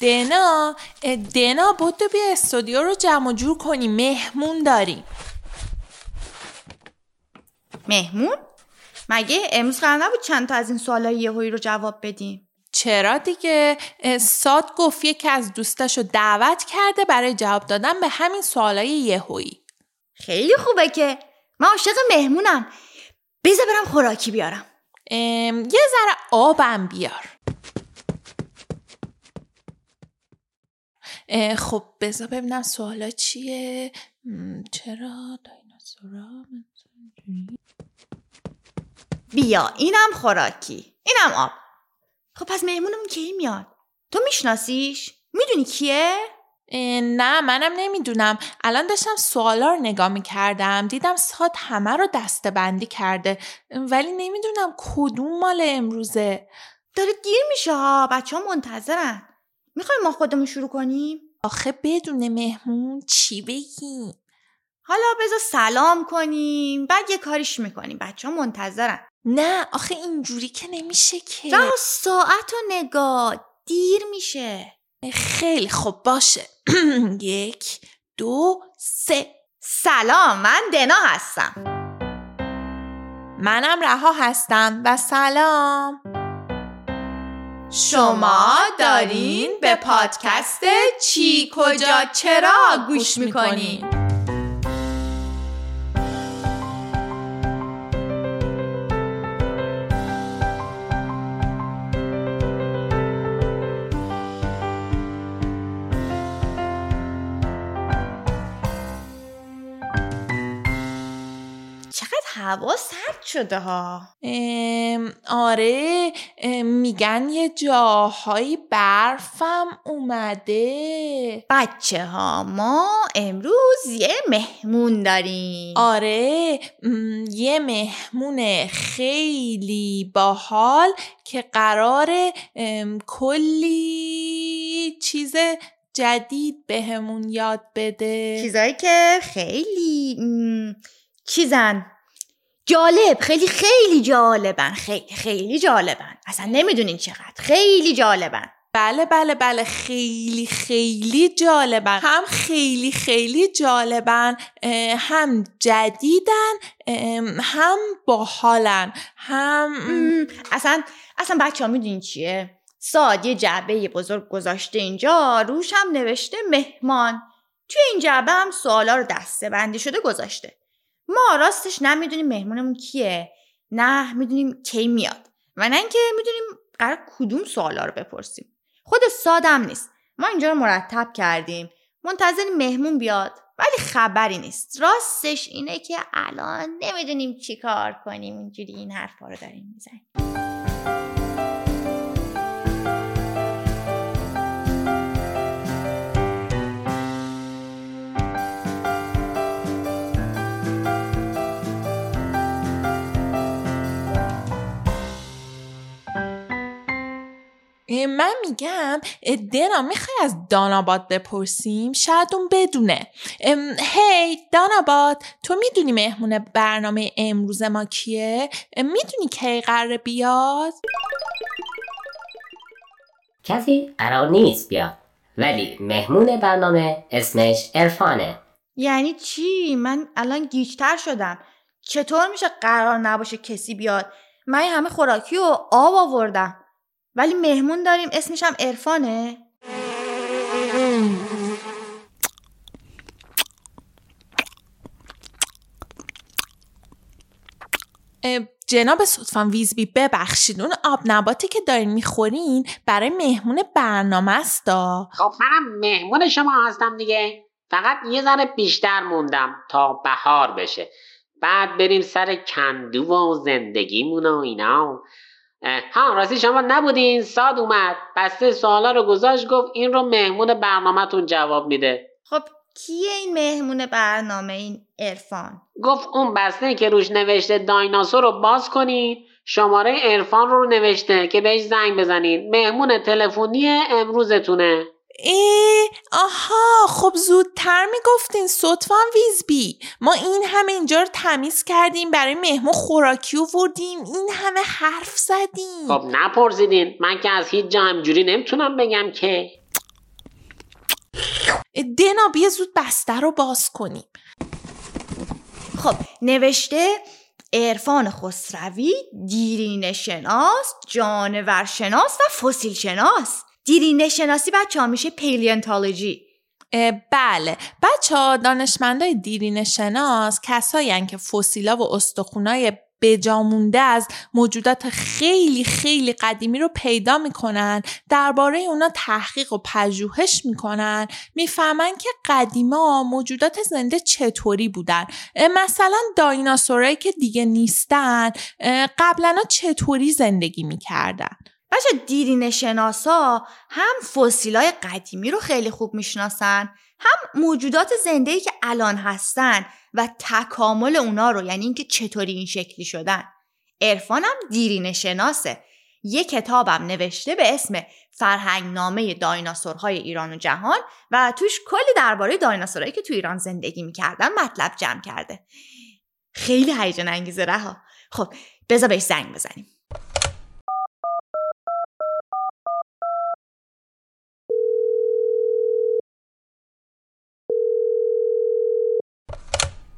دنا دنا بودو بیا استودیو رو جمع جور کنی. مهمون داریم مهمون؟ مگه امروز قرار نبود چند تا از این سوالای یهویی رو جواب بدیم؟ چرا دیگه؟ ساد گفت یکی از دوستاش رو دعوت کرده برای جواب دادن به همین سوالای یهویی. خیلی خوبه که. من عاشق مهمونم. بذار برم خوراکی بیارم. یه ذره آبم بیار. خب بذار ببینم سوالا چیه. چرا دایناسورا؟ بیا اینم خوراکی. اینم آب. خب پس مهمونمون کی میاد؟ تو میشناسیش؟ می‌دونی کیه؟ نه منم نمی‌دونم. الان داشتم سوالا رو نگاه می‌کردم. دیدم ساد همه رو دسته بندی کرده. ولی نمی‌دونم کدوم مال امروزه. داره دیر میشه ها. بچه ها منتظرن. می‌خوای ما خودمون شروع کنیم؟ آخه بدون مهمون چی بگیم؟ حالا بذار سلام کنیم بعد یه کاریش می‌کنیم. بچه ها منتظرن. نه آخه اینجوری که نمیشه که. رها ساعت و نگاه. دیر میشه. خیلی خوب باشه. یک دو سه. سلام من دنا هستم. منم رها هستم و سلام. شما دارین به پادکست چی کجا چرا گوش می‌کنین؟ هوا سرد شده ها. آره میگن یه جاهایی برفم اومده. بچه ها ما امروز یه مهمون داریم. آره یه مهمون خیلی باحال که قرار کلی چیز جدید بهمون یاد بده. چیزایی که خیلی چیزن. جالب خیلی خیلی جالبن خیلی خیلی جالبن. اصلا نمی‌دونین چقدر. خیلی جالبن. بله بله بله. خیلی خیلی جالبن. هم خیلی خیلی جالبن هم جدیدن هم باحالن. هم اصلا اصلا بچه ها می‌دونین چیه؟ ساد یه جعبه بزرگ گذاشته اینجا روش هم نوشته مهمان. توی این جعبه هم سوالا رو دسته بندی شده گذاشته. ما راستش نمی‌دونیم مهمونمون کیه نه می‌دونیم کی میاد و نه اینکه می‌دونیم قرار کدوم سوالا رو بپرسیم. خود سادم نیست. ما اینجا رو مرتب کردیم. منتظریم مهمون بیاد. ولی خبری نیست. راستش اینه که الان نمی‌دونیم چی کار کنیم. اینجوری این حرفا رو داریم می‌زنیم. من میگم دنا می‌خوای از داناباد بپرسیم؟ شاید اون بدونه. هی داناباد تو می‌دونی مهمون برنامه امروز ما کیه؟ می‌دونی کی قراره بیاد؟ کسی قرار نیست بیاد ولی مهمون برنامه اسمش ارفانه یعنی چی؟ من الان گیجتر شدم. چطور میشه قرار نباشه کسی بیاد؟ من همه خوراکی و آب آوردم. ولی مهمون داریم اسمش هم ارفانه جناب صدفان ویزبی ببخشید. اون آب نباتی که دارین می‌خورین برای مهمون برنامه است. خب منم مهمون شما هستم دیگه. فقط یه ذره بیشتر موندم تا بهار بشه. بعد بریم سر کندو و زندگیمون و اینا. ها راستی شما نبودین؟ ساد اومد. بسته سوالا رو گذاشت گفت این رو مهمون برنامهتون جواب میده. خب کیه این مهمون برنامه این ارفان گفت اون بسته که روش نوشته دایناسور رو باز کنین. شماره ارفان رو نوشته که بهش زنگ بزنین. مهمون تلفنی امروزتونه. ای آها خب زودتر می‌گفتین صدفان ویزبی. ما این همه اینجا رو تمیز کردیم برای مهمون خوراکی وردیم این همه حرف زدیم. خب نپرسیدین من که از هیچ جا همجوری نمی‌تونم بگم که. دنا بیا زود بستر رو باز کنیم. خب نوشته عرفان خسروی دیرین شناس جانور شناس و فسیل شناس دیرینه شناسی بچه ها میشه paleontology بله. بچه ها دانشمندای دیرین شناس کسایی که فسیلا و استخونای بجامونده از موجودات خیلی خیلی قدیمی رو پیدا می‌کنن درباره اونا تحقیق و پژوهش می‌کنن می‌فهمن که قدیما موجودات زنده چطوری بودن. مثلا دایناسورایی که دیگه نیستن قبلا چطوری زندگی می‌کردن؟ بچه دیرین شناسا هم فسیلای قدیمی رو خیلی خوب می‌شناسن هم موجودات زنده که الان هستن و تکامل اونا رو یعنی اینکه چطوری این شکلی شدن. عرفانم دیرین شناسه. یه کتابم نوشته به اسم فرهنگ نامه دایناسورهای ایران و جهان و توش کلی درباره دایناسورهایی که تو ایران زندگی می‌کردن مطلب جمع کرده. خیلی هیجان انگیزه رها. خب بذار بهش زنگ بزنیم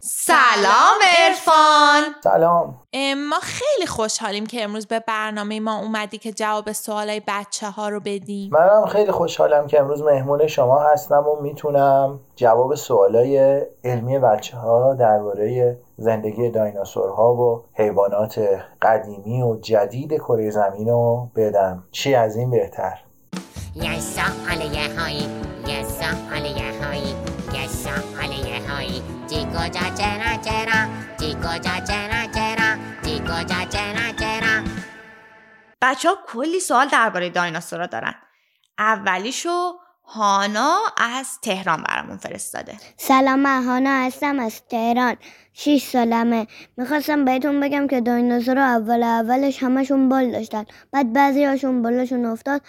سلام ارفان سلام. ما خیلی خوشحالیم که امروز به برنامه ما اومدی که جواب سوالای بچه ها رو بدیم. منم خیلی خوشحالم که امروز مهمون شما هستم و می‌تونم جواب سوالای علمی بچه ها درباره زندگی دایناسورها و حیوانات قدیمی و جدید کره زمین رو بدم. چی از این بهتر؟ یه بچه ها کلی سوال درباره دایناسورا دارن. اولیشو هانا از تهران برامون فرستاده. سلام من هانا هستم از تهران. 6 سالمه. می‌خواستم بهتون بگم که دایناسورا اول اولش همشون بال داشتن. بعد بعضی هاشون بالاشون افتاد.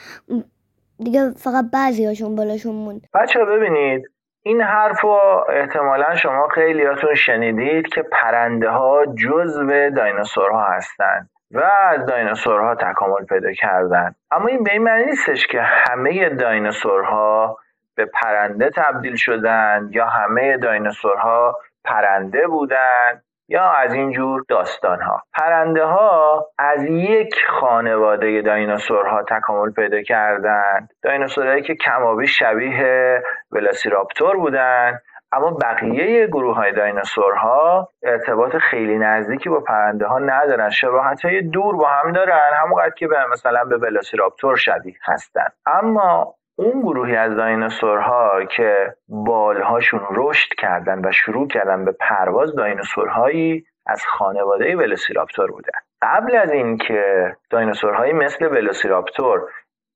دیگه فقط بعضی هاشون بالاشون موند. بچه ببینید این حرف رو احتمالا شما خیلیاتون شنیدید که پرنده ها جزو دایناسورها هستند و از دایناسورها تکامل پیدا کردن. اما این به این معنی نیستش که همه دایناسورها به پرنده تبدیل شدن یا همه دایناسورها پرنده بودن. یا از این جور داستان ها پرنده ها از یک خانواده دایناسورها تکامل پیدا کردند. دایناسورهایی که کمابی شبیه ولاسیراپتور بودند اما بقیه گروه های دایناسورها ارتباط خیلی نزدیکی با پرنده ها ندارن. شباهت های دور با هم دارن همونقدر که به مثلا به ولاسیراپتور شبیه هستن. اما اون گروهی از دایناسورها که بالهاشون رشد کردن و شروع کردن به پرواز دایناسورهایی از خانواده ولوسیراپتور بودن. قبل از اینکه دایناسورهایی مثل ولوسیراپتور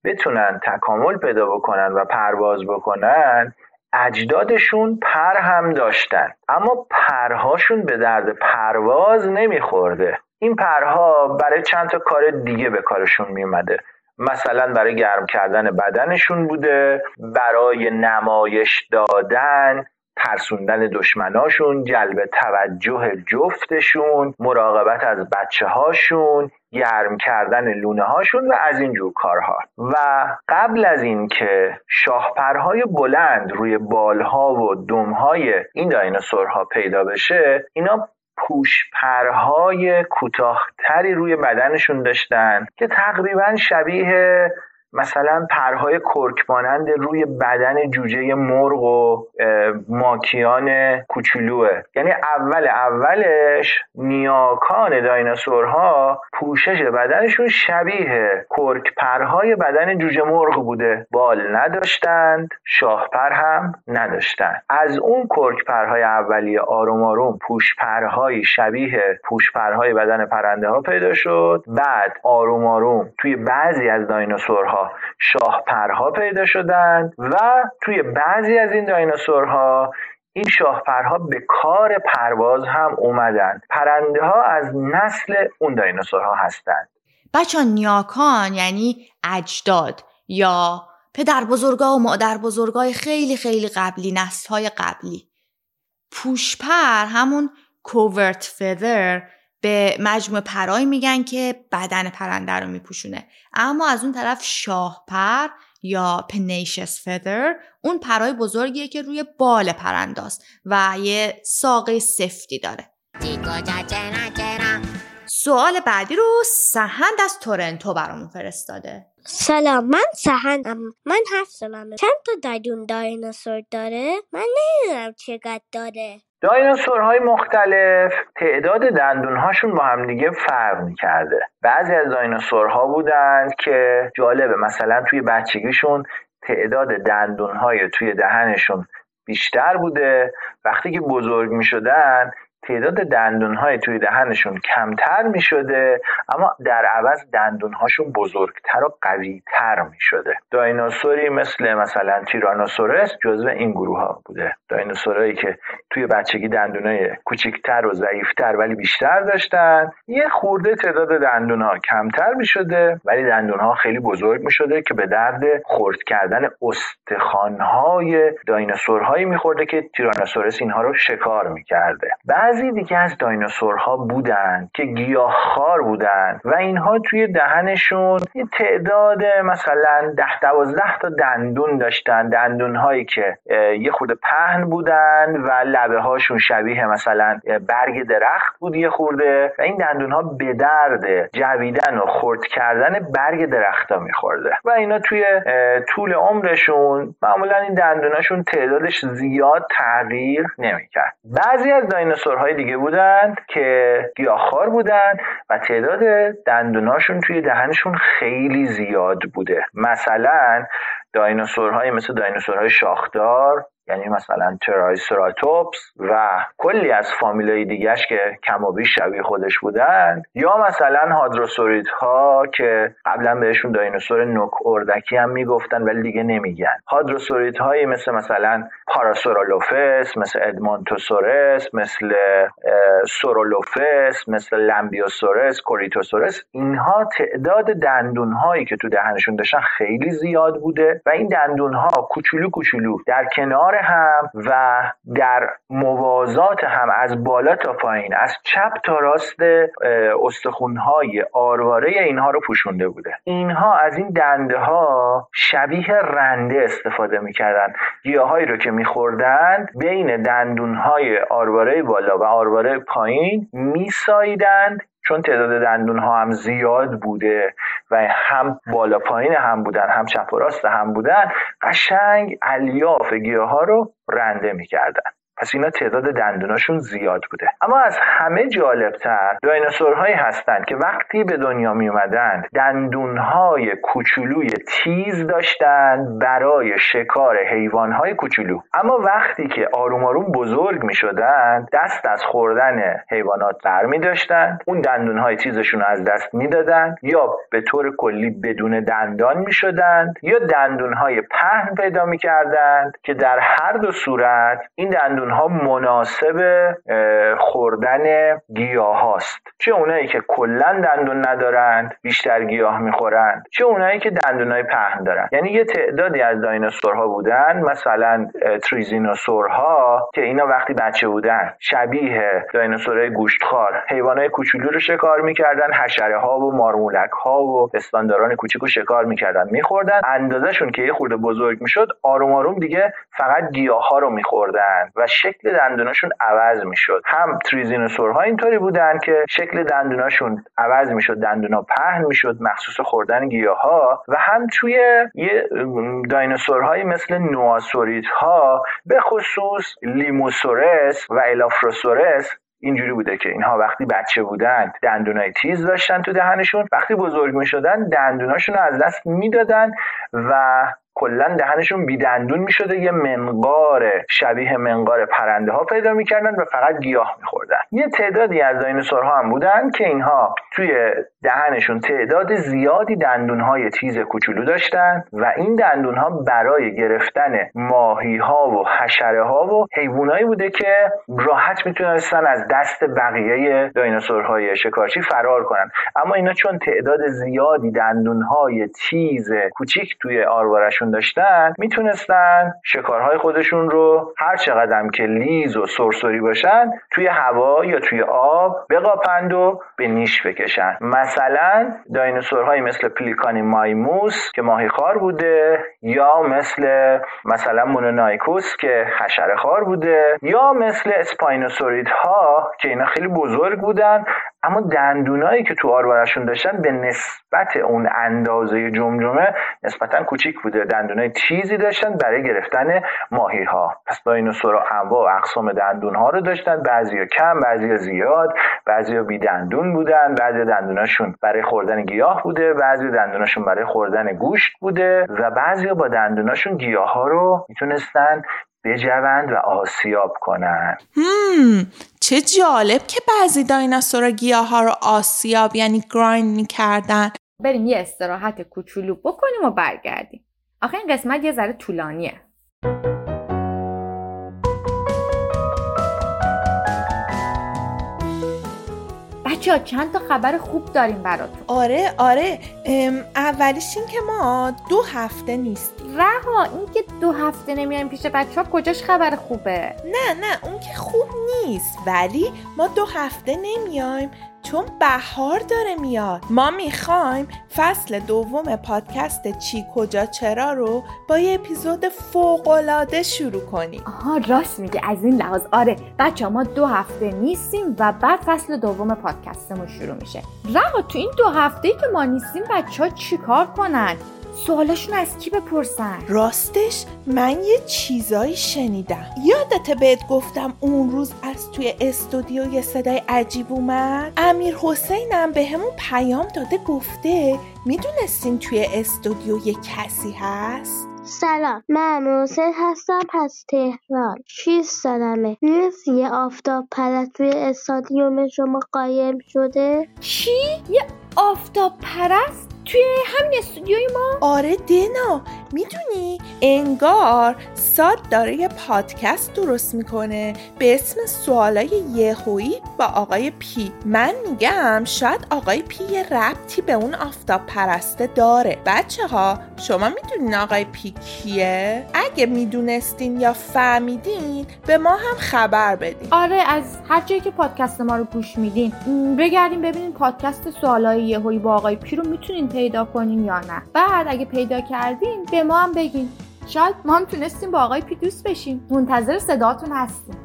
بتونن تکامل پیدا بکنن و پرواز بکنن اجدادشون پر هم داشتن. اما پرهاشون به درد پرواز نمیخورده. این پرها برای چند تا کار دیگه به کارشون میومده مثلا برای گرم کردن بدنشون بوده برای نمایش دادن ترسوندن دشمناشون جلب توجه جفتشون مراقبت از بچه هاشون گرم کردن لونه هاشون و از این جور کارها. و قبل از اینکه شاهپرهای بلند روی بالها و دمهای این دایناسورها پیدا بشه اینا پوشپرهای کوتاهتری روی بدنشون داشتن که تقریبا شبیه مثلا پرهای کرک مانند روی بدن جوجه مرغ و ماکیان کوچولوه. یعنی اول اولش نیاکان دایناسورها پوشش بدنشون شبیه کرک پرهای بدن جوجه مرغ بوده. بال نداشتند شاهپر هم نداشتند. از اون کرک پرهای اولیه آروم آروم پوش پرهای شبیه پوش پرهای بدن پرنده ها پیدا شد. بعد آروم آروم توی بعضی از دایناسورها شاهپرها پیدا شدند و توی بعضی از این دایناسورها این شاهپرها به کار پرواز هم اومدن. پرنده ها از نسل اون دایناسورها هستند. بچه نیاکان یعنی اجداد یا پدر بزرگا و مادر بزرگای خیلی خیلی قبلی نسل های قبلی. پوشپر همون کوورت فدر به مجموع پرایی میگن که بدن پرنده رو میپوشونه. اما از اون طرف شاهپر یا پنیشس فدر اون پرای بزرگیه که روی بال پرنداست و یه ساقه سفتی داره. سوال بعدی رو سهند از تورنتو برامون فرستاده. سلام من سهندم. من هفت سالمه. چند تا دایدون دایناسور داره؟ من نمی‌دونم چقدر داره. دایناسورهای مختلف تعداد دندونهاشون با همدیگه فرق می‌کرده. بعضی از دایناسورها بودند که جالبه مثلا توی بچگیشون تعداد دندونهای توی دهنشون بیشتر بوده. وقتی که بزرگ می‌شدن تعداد دندونهای توی دهنشون کمتر می شده اما در عوض دندونهاشون بزرگتر و قویتر می شده دایناسوری مثل مثلا تیرانوسورس جزو این گروه ها بوده. دایناسورایی که توی بچگی دندونای کوچکتر و ضعیفتر ولی بیشتر داشتن. یه خورده تعداد دندونها کمتر می شده ولی دندونها خیلی بزرگ می شده که به درد خرد کردن استخوانهای دایناسورهایی میخورده که تیرانوسورس اینها رو شکار می‌کرده. بعضی دیگه از دایناسورها بودن که گیاهخوار بودن و اینها توی دهنشون یه تعداد مثلا ده دوازده تا دندون داشتن. دندون هایی که یه خورده پهن بودن و لبه هاشون شبیه مثلا برگ درخت بود یه خورده و این دندون ها به درد جویدن و خرد کردن برگ درخت ها میخورده و اینا توی طول عمرشون معمولا این دندوناشون تعدادش زیاد تغییر نمی‌کرد. بعضی از دایناسورهای دیگه بودند که گیاهخوار بودند و تعداد دندوناشون توی دهنشون خیلی زیاد بوده. مثلا دایناسورهای مثل دایناسورهای شاخدار یعنی مثلا ترایسراتوپس و کلی از فامیلای دیگهش که کم و بیش شبیه خودش بودن یا مثلا هادروسوریت ها که قبلا بهشون دایناسور نوک اردکی هم می‌گفتن ولی دیگه نمیگن. هادروسوریت هایی مثل مثلا پاراسورولوفس مثل ادمونتوسورس مثل سورولوفس مثل لمبیوسورس کوریتوسورس اینها تعداد دندون هایی که تو دهنشون داشتن خیلی زیاد بوده و این دندون ها کوچولو کوچولو در کنار هم و در موازات هم از بالا تا پایین از چپ تا راست استخونهای آرواره اینها رو پوشونده بوده. اینها از این دنده ها شبیه رنده استفاده می‌کردن. گیاهایی رو که میخوردند بین دندونهای آرواره بالا و آرواره پایین میسایدند چون تعداد دندون ها هم زیاد بوده و هم بالا پایین هم بودن هم چپ و راست هم بودن قشنگ الیاف گیاه ها رو رنده می‌کردن. پس اینا تعداد دندوناشون زیاد بوده. اما از همه جالبتر دایناسورهایی هستند که وقتی به دنیا می اومدند دندونهای کوچولوی تیز داشتند برای شکار حیوانهای کوچولو. اما وقتی که آروم آروم بزرگ می شدند دست از خوردن حیوانات بر می داشتند اون دندونهای تیزشون از دست می‌دادند یا به طور کلی بدون دندان می شدند یا دندونهای پهن پیدا می کردند که در هر دو صورت این دندون ها مناسب خوردن گیاه هاست چه اونایی که کلا دندون ندارند بیشتر گیاه می‌خورند چه اونایی که دندون های پهن دارند یعنی یه تعدادی از دایناسورها بودن مثلا تریزینوسورها که اینا وقتی بچه بودن شبیه دایناسورهای گوشتخوار. حیوانات کوچولو رو شکار می‌کردن حشره ها و مارمولک ها و پستانداران کوچیک رو شکار می‌کردن میخوردن. اندازهشون که یه خورده بزرگ می‌شد آروم آروم دیگه فقط گیاه ها رو میخوردن و شکل دندوناشون عوض می‌شد. هم تریزینوسورها اینطوری بودن که شکل دندوناشون عوض می‌شد دندونا پهن می‌شد مخصوص خوردن گیاها. و هم توی یه دایناسورهایی مثل نواسوریت ها به خصوص لیموسورس و الافروسورس اینجوری بوده که اینها وقتی بچه بودن دندونای تیز داشتن تو دهنشون وقتی بزرگ می شدن دندوناشون رو از دست می‌دادن و کلا دهنشون بیدندون می‌شده یه منقار شبیه منقار پرنده ها پیدا می‌کردن و فقط گیاه میخوردن. یه تعدادی از دایناسورها هم بودن که اینها توی دهنشون تعداد زیادی دندون های تیز کوچولو داشتن و این دندون ها برای گرفتن ماهی ها و حشره ها و حیوانایی بوده که راحت می‌تونستن از دست بقیه دایناسورهای شکارچی فرار کنن. اما اینا چون تعداد زیادی دندون های تیز کوچیک توی آروارشون برشون داشتن می‌تونستن شکارهای خودشون رو هر چقدر که لیز و سرسری باشن توی هوا یا توی آب بقاپند و به نیش بکشن. مثلا دایناسورهایی مثل پلیکانی مایموس که ماهی خار بوده یا مثل مثلا مونونایکوس که حشره خار بوده یا مثل اسپاینوسوریت ها که اینا خیلی بزرگ بودن اما دندونایی که تو آروارشون داشتن به نسبت اون اندازه جمجمه نسبتا کوچیک بوده. دندونای تیزی داشتن برای گرفتن ماهی ها پس دایناسورها انواع و اقسام دندون ها رو داشتن. بعضی کم بعضی زیاد بعضی بی دندون بودن بعضی دندوناشون برای خوردن گیاه بوده بعضی دندوناشون برای خوردن گوشت بوده و بعضی با دندوناشون گیاه ها رو می‌تونستن بجوند و آسیاب کنن. چه جالب که بعضی دایناسورا گیاه ها رو آسیاب یعنی گرایند می‌کردن. بریم یه استراحت کوچولو بکنیم و برگردیم. آخه این قسمت یه ذره طولانیه. بچه چند تا خبر خوب داریم براتون. آره آره. اولیش این که ما دو هفته نیستیم. رها این که دو هفته نمیایم پیش بچه ها کجاش خبر خوبه؟ نه نه اون که خوب نیست. ولی ما دو هفته نمیایم. چون بهار داره میاد. ما می‌خوایم فصل دوم پادکست چی کجا چرا رو با یه اپیزود فوقالعاده شروع کنیم. آها راست میگه از این لحاظ. آره بچه ما دو هفته نیستیم و بعد فصل دوم پادکستمون شروع میشه. رها تو این دو هفته ای که ما نیستیم بچه ها چیکار کنن؟ سوالاشون از کی بپرسن؟ راستش من یه چیزایی شنیدم. یادت بهت گفتم اون روز از توی استودیو یه صدای عجیب اومد؟ امیر حسینم به همون پیام داده گفته می‌دونستین توی استودیو یه کسی هست؟ سلام من حسین هستم پس تهران. 6 سالمه. می‌رسی یه آفتاب پرست توی استادیوم شما قایم شده؟ چی؟ یه آفتاب پرست؟ توی همین استودیوی ما؟ آره دینا می‌دونی؟ انگار ساد داره یه پادکست درست می‌کنه به اسم سوالای یهویی با آقای پی. من میگم شاید آقای پی یه ربطی به اون آفتاب پرسته داره. بچه ها شما می‌دونین آقای پی کیه؟ اگه می‌دونستین یا فهمیدین به ما هم خبر بدین. آره از هر جایی که پادکست ما رو گوش میدین. بگردین ببینین پادکست سوالای یهویی با آقای پی رو. می‌تونین پیدا کنین یا نه. بعد اگه پیدا کردین به ما هم بگین. شاید ما هم تونستیم با آقای پی دوست بشیم. منتظر صداتون هستیم.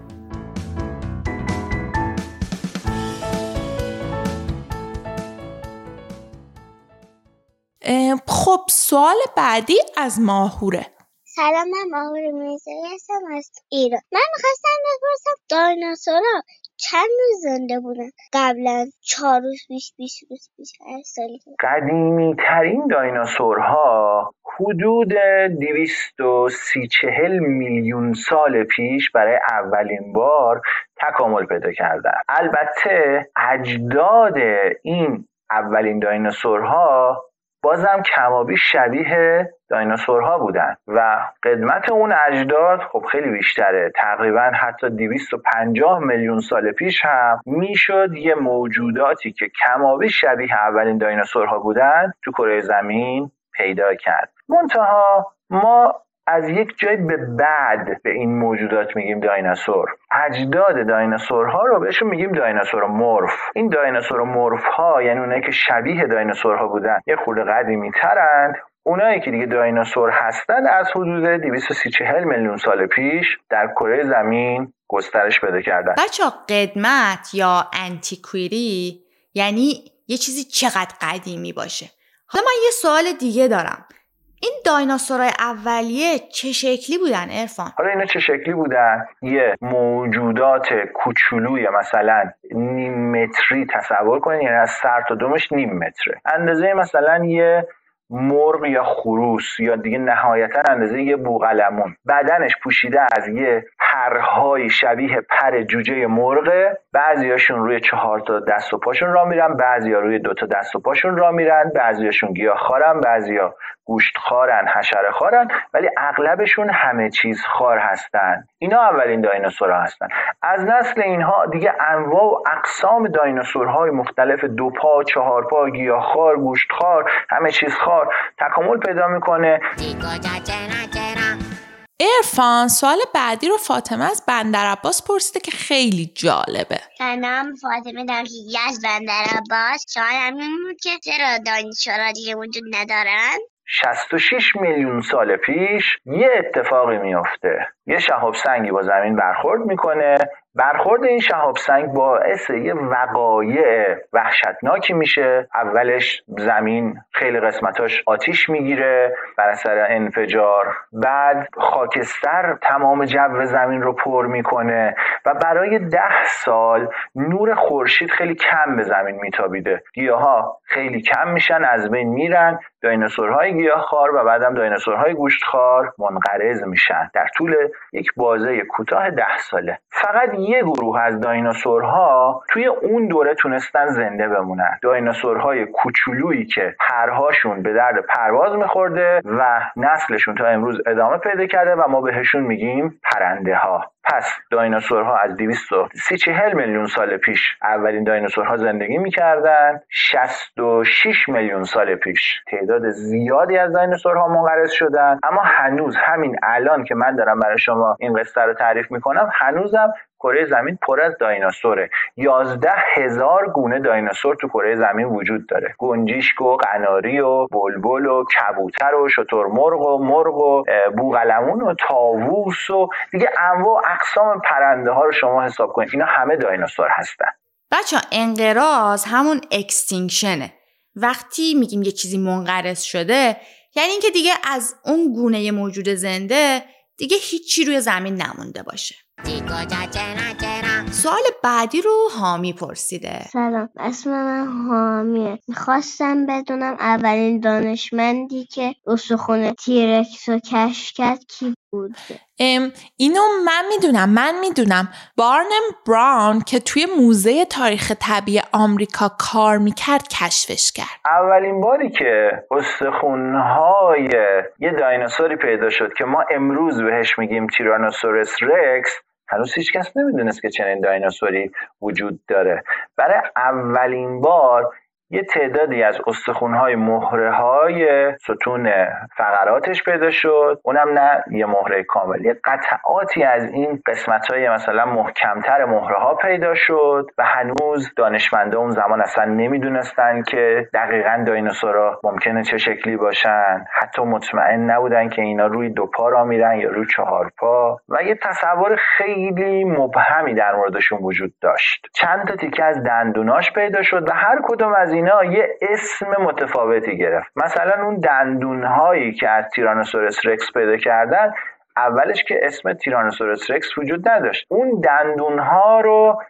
خب سوال بعدی از ماهوره. سلام من ماهور میزایی هستم از ایران. من می‌خواستم بپرسم دایناسورا چند روز زنده بودن؟ قبلا چهار روز پیش بیش روز پیش هر سالی قدیمی ترین دایناسورها حدود 230 چهل میلیون سال پیش برای اولین بار تکامل پیدا کردن. البته اجداد این اولین دایناسورها بازم کمابی شبیه دایناسورها بودن. و قدمت اون اجداد خب خیلی بیشتره. تقریبا حتی 250 میلیون سال پیش هم می‌شد یه موجوداتی که کمابی شبیه اولین دایناسورها بودن تو کره زمین پیدا کرد. منتها ما از یک جای به بعد به این موجودات میگیم دایناسور. اجداد دایناسورها رو بهشون میگیم دایناسور مورف. این دایناسور مورف ها یعنی اونایی که شبیه دایناسورها بودن یه خورده قدیمی ترند اونایی که دیگه دایناسور هستند از حدود 230 میلیون سال پیش در کره زمین گسترش پیدا کردن بچه قدمت یا انتیکویری یعنی یه چیزی چقدر قدیمی باشه حالا من یه سوال دیگه دارم این دایناسورهای اولیه چه شکلی بودن ارفان؟ حالا اینا چه شکلی بودن؟ یه موجودات کوچولوی مثلا نیم متری تصور کنید یعنی از سر تا دومش نیم متره اندازه مثلا یه مرغ یا خروس یا دیگه نهایتا اندازه یه بوغلمون بدنش پوشیده از یه پرهای شبیه پر جوجه مرغه بعضیاشون روی چهار تا دست و پاشون را میرن بعضیا روی دو تا دست و پاشون را میرن بعضیاشون گیاه خارن بعضیا گوشت خارن حشره خارن ولی اغلبشون همه چیز خار هستن. اینا اولین دایناسورها هستن. از نسل اینها دیگه انواع و اقسام دایناسورهای مختلف دو پا چهار پا گیاه خار گوشت خار همه چیز خار تکامل پیدا می‌کنه. ارفان سوال بعدی رو فاطمه از بندر عباس پرسیده که خیلی جالبه. سلام فاطمه درکیگی از بندر عباس. سوال همین بود که چرا دانشگاه دیگه وجود ندارن؟ 66 میلیون سال پیش یه اتفاقی میفته یه شهاب سنگی با زمین برخورد می‌کنه. برخورد این شهاب سنگ باعث یه وقایع وحشتناکی میشه. اولش زمین خیلی قسمتاش آتیش می‌گیره بر اثر انفجار بعد خاکستر تمام جو زمین رو پر می‌کنه و برای ده سال نور خورشید خیلی کم به زمین میتابیده. گیاها خیلی کم میشن از بین میرن دایناسورهای گیاهخوار و بعدم دایناسورهای گوشتخوار منقرض میشن. در طول یک بازه کوتاه ده ساله. فقط یه گروه از دایناسورها توی اون دوره تونستن زنده بمونن. دایناسورهای کوچولویی که پرهاشون به درد پرواز میخورده و نسلشون تا امروز ادامه پیدا کرده و ما بهشون میگیم پرنده ها پس دایناسورها از 230 40 میلیون سال پیش اولین دایناسورها زندگی می‌کردن. 66 میلیون سال پیش تعداد زیادی از دایناسورها منقرض شدن. اما هنوز همین الان که من دارم برای شما این قصه رو تعریف می‌کنم هنوزم کره زمین پر از دایناسوره. یازده هزار گونه دایناسور تو کره زمین وجود داره. گنجیشک و قناری و بلبل و کبوتر و شترمرغ و مرغ و بوغلمون و تاووس و دیگه انواع اقسام پرنده ها رو شما حساب کنید. اینا همه دایناسور هستن. بچه انقراض همون extinction ه. وقتی میگیم یه چیزی منقرض شده یعنی اینکه دیگه از اون گونه موجود زنده دیگه هیچی روی زمین نمونده باشه. سوال بعدی رو حامی پرسیده. سلام اسم من حامیه. می‌خواستم بدونم اولین دانشمندی که استخون تیرکس رو کشف کرد کی بود؟ اینو من می‌دونم من می‌دونم. بارنم براون که توی موزه تاریخ طبیعی آمریکا کار می‌کرد کشفش کرد. اولین باری که استخونهای یه دایناسوری پیدا شد که ما امروز بهش میگیم تیرانوسورس رکس هنوز هیچ کس نمی‌دونست که چنین دایناسوری وجود داره. برای اولین بار یه تعدادی از استخونهای مهره های ستون فقراتش پیدا شد. اونم نه یه مهره کامل یه قطعاتی از این قسمت های مثلا محکمتر مهره ها پیدا شد و هنوز دانشمنده اون زمان اصلا نمی‌دونستن که دقیقا دایناسورا ممکنه چه شکلی باشن. حتی مطمئن نبودن که اینا روی دو پا را میرن یا روی چهار پا. و یه تصور خیلی مبهمی در موردشون وجود داشت. چند تا تیکه از دندوناش پیدا شد و هر کدوم از اینا یه اسم متفاوتی گرفت. مثلا اون دندون هایی که از تیرانوسورس رکس پیدا کردن اولش که اسم تیرانوسورس رکس وجود نداشت. اون دندون ها رو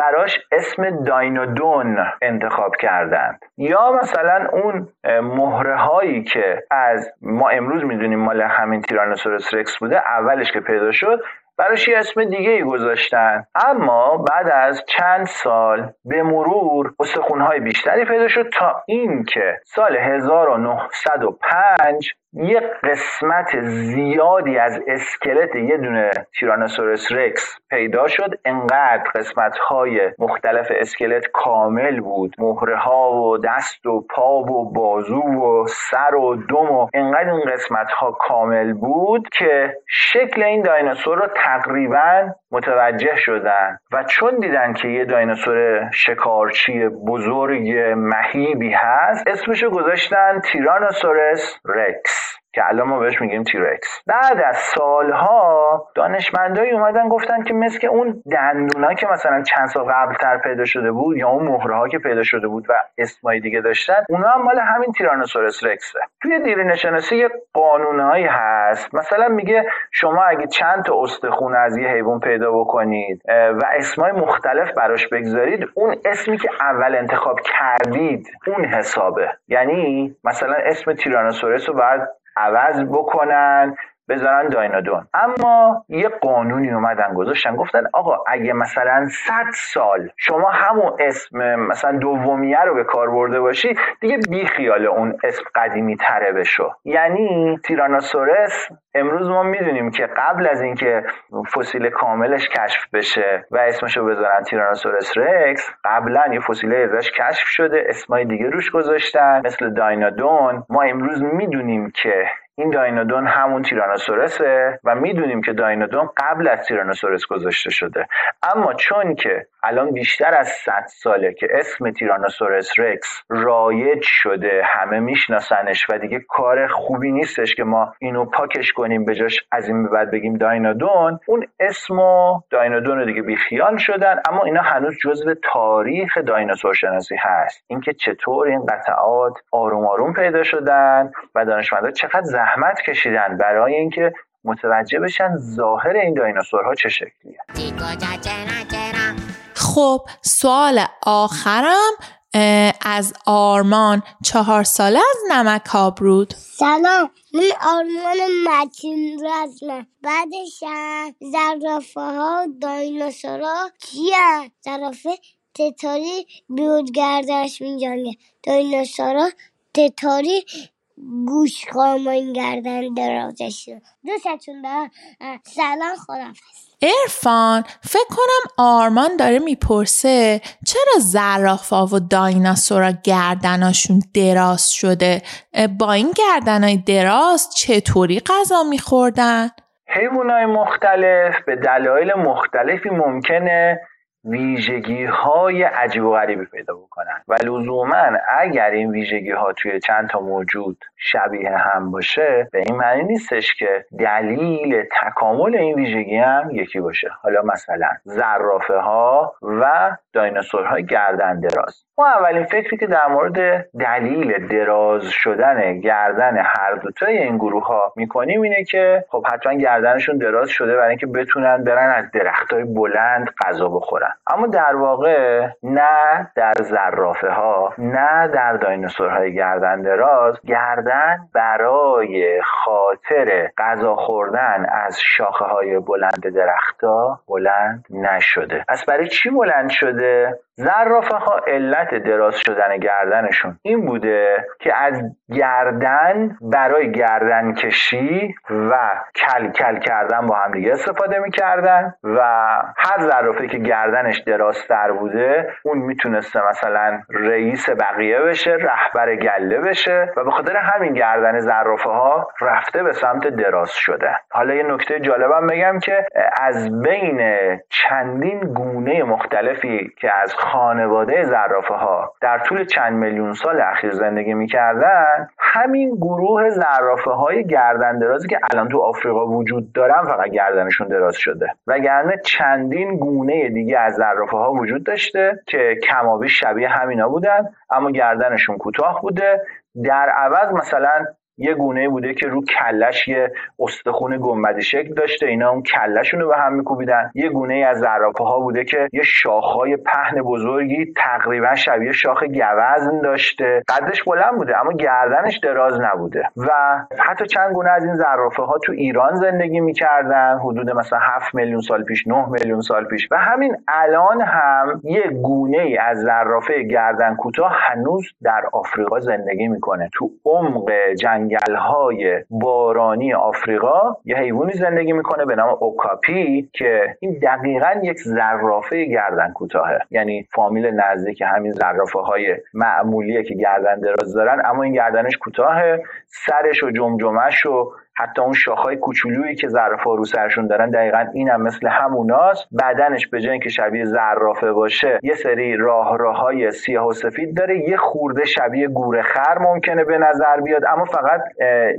براش اسم داینودون انتخاب کردند. یا مثلا اون مهره هایی که از ما امروز می‌دونیم مال همین تیرانوسورس رکس بوده اولش که پیدا شد براش یه اسم دیگه ای گذاشتن. اما بعد از چند سال به مرور استخونهای بیشتری پیدا شد تا اینکه سال 1905 یه قسمت زیادی از اسکلت یه دونه تیرانوسورس رکس پیدا شد. انقدر قسمت های مختلف اسکلت کامل بود. مهره ها و دست و پا و بازو و سر و دم و انقدر این قسمت ها کامل بود که شکل این دایناسور رو تقریبا متوجه شدن و چون دیدن که یه دایناسور شکارچی بزرگ مهیبی هست اسمشو گذاشتن تیرانوسورس رکس. که الان ما بهش میگیم تیرکس بعد از سالها دانشمندایی اومدن گفتن که مثل اون دندونا که مثلا چند سال قبل تر پیدا شده بود یا اون مهره ها که پیدا شده بود و اسمای دیگه داشتن اونا هم مال همین تیرانوسورس رکسه. توی دیرینه شناسی یه قانونهایی هست. مثلا میگه شما اگه چند تا استخون از یه حیوان پیدا بکنید و اسمای مختلف براش بگذارید اون اسمی که اول انتخاب کردید اون حسابه. یعنی مثلا اسم تیرانوسورس رو باید عوض بکنن. بذارن داینادون اما یه قانونی اومدن گذاشتن. گفتن آقا اگه مثلا 100 سال شما همون اسم مثلا دومیه رو به کار برده باشی دیگه بی خیال اون اسم قدیمی تره بشو. یعنی تیرانوسورس امروز ما می‌دونیم که قبل از اینکه فسیل کاملش کشف بشه و اسمشو بذارن تیرانوسورس رکس قبلا یه فسیل ازش کشف شده اسمای دیگه روش گذاشتن مثل داینادون ما امروز می‌دونیم که این داینودون همون تیرانوسورسه و می‌دونیم که داینودون قبل از تیرانوسورس گذاشته شده. اما چون که الان بیشتر از 100 ساله که اسم تیرانوسورس رکس رایج شده همه میشناسنش و دیگه کار خوبی نیستش که ما اینو پاکش کنیم به جاش از این به بعد بگیم داینودون اون اسم و داینودون رو دیگه بیخیال شدن اما اینا هنوز جزو تاریخ دایناسور شناسی هست. اینکه چطور این قطعات آروم آروم پیدا شدن و دانشمندا چقدر زحمت کشیدن برای اینکه متوجه بشن ظاهر این دایناسورها چه شکلیه. خب سوال آخرم از آرمان چهار ساله از نمک آبرود. سلام من آرمان متین رزمه. بعدش زرافه ها و دایناسورا کیه زرافه تتاری بیود گردنش میجنگه دایناسورا تتاری گوش خوامان گردن درازش دوستتون دارم. سلام خدافز ارفان فکر کنم آرمان داره می‌پرسه چرا زرافا و دایناسورا گردناشون دراز شده؟ با این گردنای دراز چطوری غذا میخوردن؟ حیوانای مختلف به دلایل مختلفی ممکنه. ویژگی های عجیب و غریبی پیدا بکنن. و لزوما اگر این ویژگی ها توی چند تا موجود شبیه هم باشه به این معنی نیستش که دلیل تکامل این ویژگی هم یکی باشه. حالا مثلا زرافه ها و های گردن دراز. ما اولین فکری که در مورد دلیل دراز شدن گردن هر دوتای این گروه ها می‌کنیم اینه که خب حتما گردنشون دراز شده برای اینکه بتونن برن از درخت های بلند غذا بخورن. اما در واقع نه در زرافه ها نه در دایناسورهای گردن دراز گردن برای خاطر غذا خوردن از شاخه های بلند درختها بلند نشده. از برای چی بلند شده؟ زرافه ها علت دراز شدن گردنشون این بوده که از گردن برای گردن کشی و کل کل کردن با هم دیگه استفاده می‌کردن و هر زرافه که گردنش درازتر بوده اون می‌تونسته مثلا رئیس بقیه بشه رهبر گله بشه و به خاطر همین گردن زرافه ها رفته به سمت دراز شده. حالا یه نکته جالبم بگم که از بین چندین گونه مختلفی که از خانواده زرافه ها در طول چند میلیون سال اخیر زندگی می‌کردن همین گروه زرافه های گردن درازی که الان تو آفریقا وجود دارن فقط گردنشون دراز شده. وگرنه چندین گونه دیگه از زرافه ها وجود داشته که کمابی شبیه همینا بودن اما گردنشون کوتاه بوده. در عوض مثلا یه گونه بوده که رو کلش یه استخون گنبدی شکل داشته. اینا اون کلشون رو به هم میکوبیدن. یه گونه از زرافه ها بوده که یه شاخهای پهن بزرگی تقریبا شبیه شاخ گوزن داشته. قدش بلند بوده اما گردنش دراز نبوده. و حتی چند گونه از این زرافه ها تو ایران زندگی می‌کردن. حدود مثلا 7 میلیون سال پیش 9 میلیون سال پیش. و همین الان هم یه گونه از زرافه گردن کوتاه هنوز در آفریقا زندگی می‌کنه. تو عمق جنگ های بارانی آفریقا یه حیوانی زندگی می‌کنه به نام اوکاپی که این دقیقا یک زرافه گردن کوتاهه. یعنی فامیل نزدیک همین زرافه های معمولیه که گردن دراز دارن اما این گردنش کوتاهه سرش و جمجمش و حتی اون شاخهای کوچولویی که زرافه رو سرشون دارن دقیقا اینم مثل هموناست. بدنش به جای شبیه زرافه باشه یه سری راه راههای سیاه و سفید داره. یه خورده شبیه گوره خر ممکنه به نظر بیاد اما فقط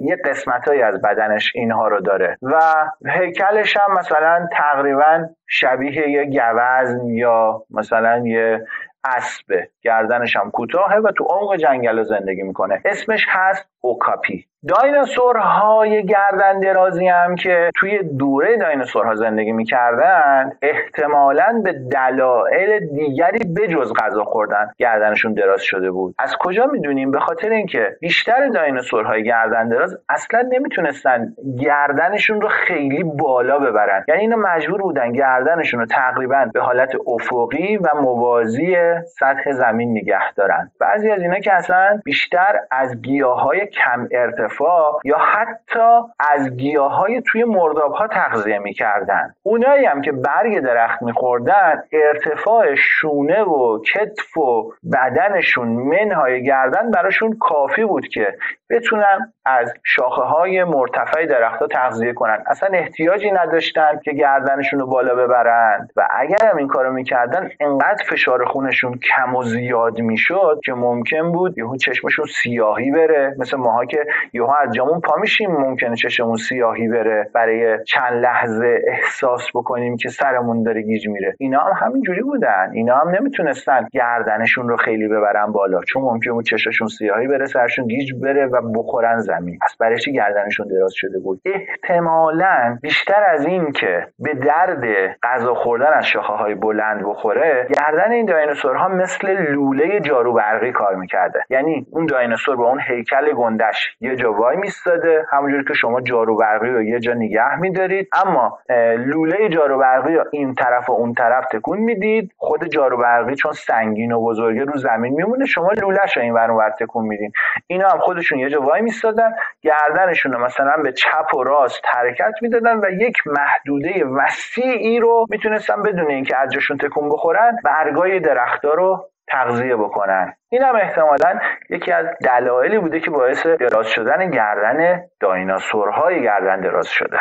یه قسمتهایی از بدنش اینها رو داره. و هیکلش هم مثلا تقریبا شبیه یه گوزن یا مثلا یه اسبه گردنش هم کوتاهه و تو عمق جنگل زندگی می‌کنه. اسمش هست اوکاپی دایناسورهای گردن درازی هم که توی دوره دایناسورها زندگی می‌کردن احتمالا به دلایل دیگری بجز غذا خوردن گردنشون دراز شده بود. از کجا می‌دونیم؟ به خاطر اینکه بیشتر دایناسورهای گردن دراز اصلا نمی‌تونستن گردنشون رو خیلی بالا ببرن. یعنی اینا مجبور بودن گردنشون رو تقریبا به حالت افقی و موازی سطح زمین نگه دارن. بعضی از اینا که اصلا بیشتر از گیاهای کم ارتفاع یا حتی از گیاهای توی مرداب ها تغذیه می‌کردن. اونایی هم که برگ درخت میخوردن ارتفاع شونه و کتف و بدنشون منهای گردن براشون کافی بود که بتونن از شاخه های مرتفع درختها تغذیه کنن اصلا احتیاجی نداشتن که گردنشون رو بالا ببرند. و اگر هم این کارو می‌کردن انقدر فشار خونشون کم و زیاد می‌شد که ممکن بود یهو چشمشون سیاهی بره. مثل ماها که یهو از جامون پا میشیم ممکنه چشمون سیاهی بره. برای چند لحظه احساس بکنیم که سرمون داره گیج میره. اینا هم همینجوری بودن. اینا هم نمی‌تونستن گردنشون رو خیلی ببرن بالا. چون ممکن بود چشمشون سیاهی بره سرشون گیج بره و بخورن زمین پس برای چی گردنشون دراز شده بود؟ احتمالا بیشتر از این که به درد غذا خوردن از شاخه های بلند بخوره گردن این دایناسورها مثل لوله جارو برقی کار می‌کرده. یعنی اون دایناسور با اون هیکل گندش یه جا وای میستاده همونجوری که شما جارو برقی رو یه جا نگه میدارید. اما لوله جارو برقی رو این طرف و اون طرف تکون می‌دید. خود جارو برقی چون سنگین و بزرگه رو زمین میمونه شما لولهش رو این ور تکون میدین. اینا هم خودشون یه جا وای میستادن. گردنشون رو مثلا به چپ و راست حرکت می‌دادن و یک محدوده وسیعی رو می‌تونستن بدون اینکه از جاشون تکون بخورن برگای درختها رو تغذیه بکنن. این هم احتمالا یکی از دلایلی بوده که باعث دراز شدن گردن دایناسورهای گردن دراز شده.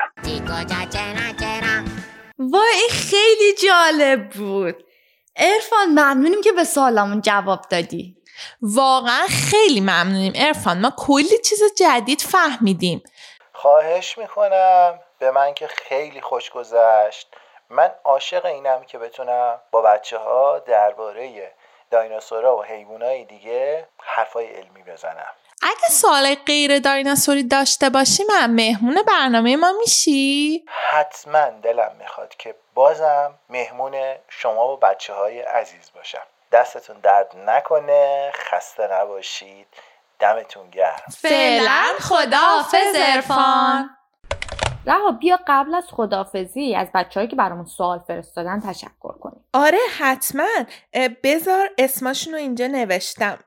وای خیلی جالب بود. ارفان ممنونیم که به سوالمون جواب دادی. واقعا خیلی ممنونیم. ارفان ما کلی چیز جدید فهمیدیم. خواهش می‌کنم. به من که خیلی خوش گذشت. من عاشق اینم که بتونم با بچه ها درباره دایناسورها و حیوانای دیگه حرفای علمی بزنم. اگه سوال غیر دایناسوری داشته باشی من مهمون برنامه ما میشی؟ حتما دلم می‌خواد که بازم مهمون شما و بچه های عزیز باشم. دستتون درد نکنه خسته نباشید. دمتون گرم. فعلا خداحافظ ارفان رها بیا قبل از خدافزی از بچههایی که برامون سوال فرستادن تشکر کنیم. آره حتما. بذار اسماشون رو اینجا نوشتم.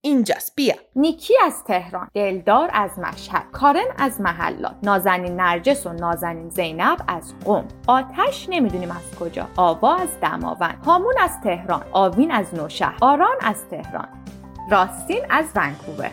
اینجاست. بیا. نیکی از تهران دلدار از مشهد کارن از محلات نازنین نرجس و نازنین زینب از قم. آتش نمی‌دونیم از کجا آوا از دماوند. هامون از تهران آوین از نوشهر آران از تهران. راستین از ونکوور.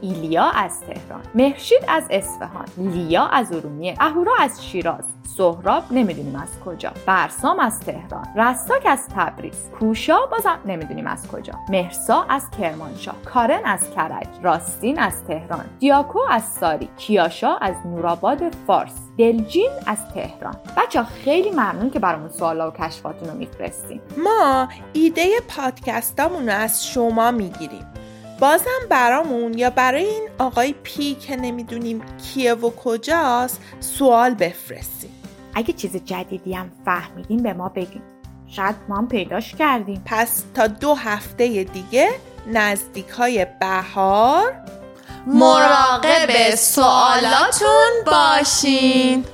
ایلیا از تهران مهرشید از اصفهان لیا از ارومیه اهورا از شیراز سهراب نمی‌دونیم از کجا برسام از تهران رستاک از تبریز کوشا بازم نمی‌دونیم از کجا مهرسا از کرمانشاه کارن از کرج راستین از تهران دیاکو از ساری کیاشا از نورآباد فارس دلجین از تهران. بچه خیلی ممنون که برامون سوالا و کشفاتون رو میفرستیم ما ایده پادکستامون رو از شما می‌گیریم. بازم برامون یا برای این آقای پی که نمی‌دونیم کیه و کجاست سوال بفرستیم اگه چیز جدیدی هم فهمیدین به ما بگین. شاید ما هم پیداش کردیم. پس تا دو هفته دیگه نزدیک های بهار مراقب سوالاتون باشین.